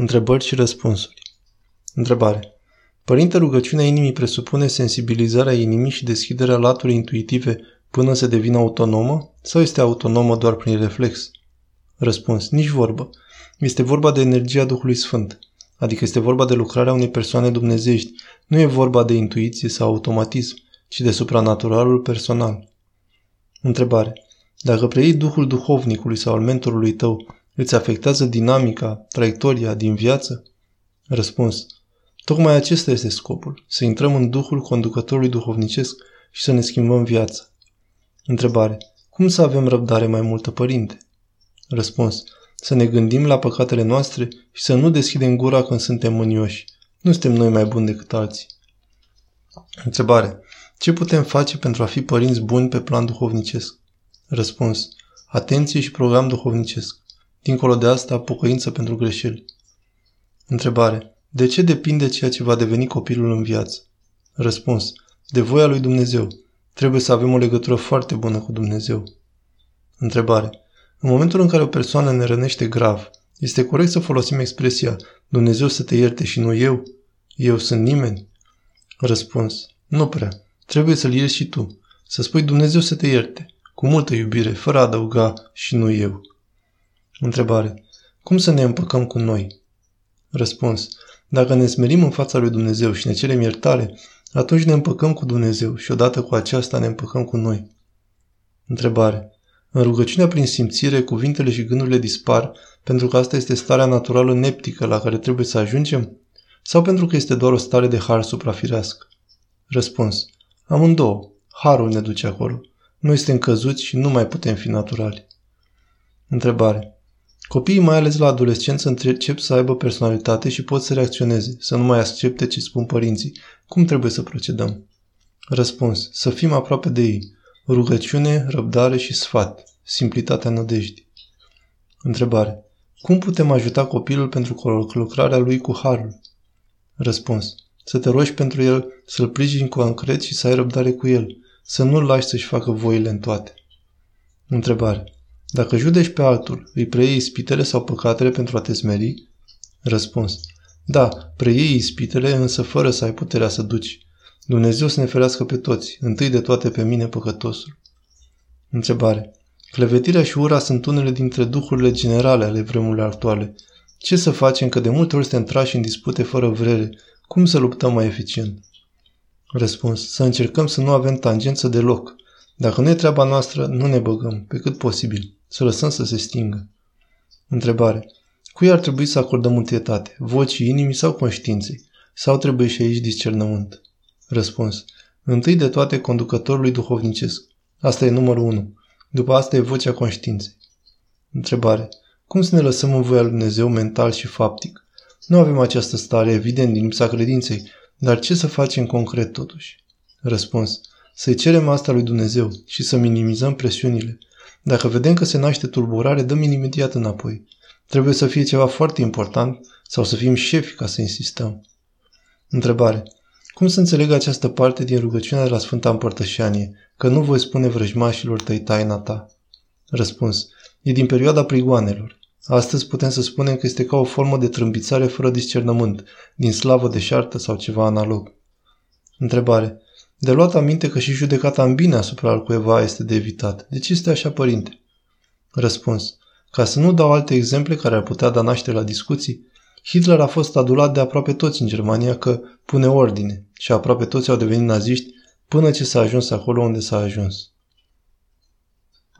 Întrebări și răspunsuri. Întrebare. Părinte, rugăciunea inimii presupune sensibilizarea inimii și deschiderea laturii intuitive până să devină autonomă sau este autonomă doar prin reflex? Răspuns. Nici vorbă. Este vorba de energia Duhului Sfânt. Adică este vorba de lucrarea unei persoane dumnezești. Nu e vorba de intuiție sau automatism, ci de supranaturalul personal. Întrebare. Dacă preiei Duhul duhovnicului sau al mentorului tău, îți afectează dinamica, traiectoria din viață? Răspuns. Tocmai acesta este scopul, să intrăm în Duhul conducătorului duhovnicesc și să ne schimbăm viața. Întrebare. Cum să avem răbdare mai multă, părinte? Răspuns. Să ne gândim la păcatele noastre și să nu deschidem gura când suntem mânioși. Nu suntem noi mai buni decât alții. Întrebare. Ce putem face pentru a fi părinți buni pe plan duhovnicesc? Răspuns. Atenție și program duhovnicesc. Dincolo de asta, pocăință pentru greșeli. Întrebare. De ce depinde ceea ce va deveni copilul în viață? Răspuns. De voia lui Dumnezeu. Trebuie să avem o legătură foarte bună cu Dumnezeu. Întrebare. În momentul în care o persoană ne rănește grav, este corect să folosim expresia Dumnezeu să te ierte și nu eu? Eu sunt nimeni? Răspuns. Nu prea. Trebuie să-L ierți și tu. Să spui Dumnezeu să te ierte. Cu multă iubire, fără a adăuga și nu eu. Întrebare. Cum să ne împăcăm cu noi? Răspuns. Dacă ne smerim în fața lui Dumnezeu și ne cerem iertare, atunci ne împăcăm cu Dumnezeu și odată cu aceasta ne împăcăm cu noi. Întrebare. În rugăciunea prin simțire, cuvintele și gândurile dispar pentru că asta este starea naturală neptică la care trebuie să ajungem? Sau pentru că este doar o stare de har suprafirească? Răspuns. Amândouă. Harul ne duce acolo. Noi suntem căzuți și nu mai putem fi naturali. Întrebare. Copiii, mai ales la adolescență, încep să aibă personalitate și pot să reacționeze, să nu mai accepte ce spun părinții. Cum trebuie să procedăm? Răspuns. Să fim aproape de ei. Rugăciune, răbdare și sfat. Simplitatea nădejdii. Întrebare. Cum putem ajuta copilul pentru lucrarea lui cu harul? Răspuns. Să te rogi pentru el, să-l prijini cu concret și să ai răbdare cu el. Să nu-l lași să-și facă voile în toate. Întrebare. Dacă judeci pe altul, îi preiei ispitele sau păcatele pentru a te smeri? Răspuns. Da, preiei ispitele, însă fără să ai puterea să duci. Dumnezeu să ne ferească pe toți, întâi de toate pe mine păcătosul. Întrebare. Clevetirea și ura sunt unele dintre duhurile generale ale vremurilor actuale. Ce să facem că de multe ori suntem trași în dispute fără vrere? Cum să luptăm mai eficient? Răspuns. Să încercăm să nu avem tangență deloc. Dacă nu e treaba noastră, nu ne băgăm, pe cât posibil. Să lăsăm să se stingă. Întrebare. Cui ar trebui să acordăm întâietate? Vocii inimii sau conștiinței? Sau trebuie și aici discernământ? Răspuns. Întâi de toate conducătorului duhovnicesc. Asta e numărul 1. După asta e vocea conștiinței. Întrebare. Cum să ne lăsăm în voia lui Dumnezeu mental și faptic? Nu avem această stare evident din lipsa credinței, dar ce să facem concret totuși? Răspuns. Să-i cerem asta lui Dumnezeu și să minimizăm presiunile. Dacă vedem că se naște tulburare, dăm imediat înapoi. Trebuie să fie ceva foarte important sau să fim șefi ca să insistăm. Întrebare. Cum să înțeleg această parte din rugăciunea de la Sfânta Împărtășanie, că nu voi spune vrăjmașilor tăi taina ta? Răspuns. E din perioada prigoanelor. Astăzi putem să spunem că este ca o formă de trâmbițare fără discernământ, din slavă deșartă sau ceva analog. Întrebare. De luat aminte că și judecata în bine asupra al cuiva este de evitat. De ce este așa, părinte? Răspuns. Ca să nu dau alte exemple care ar putea da naștere la discuții, Hitler a fost adulat de aproape toți în Germania că pune ordine și aproape toți au devenit naziști până ce s-a ajuns acolo unde s-a ajuns.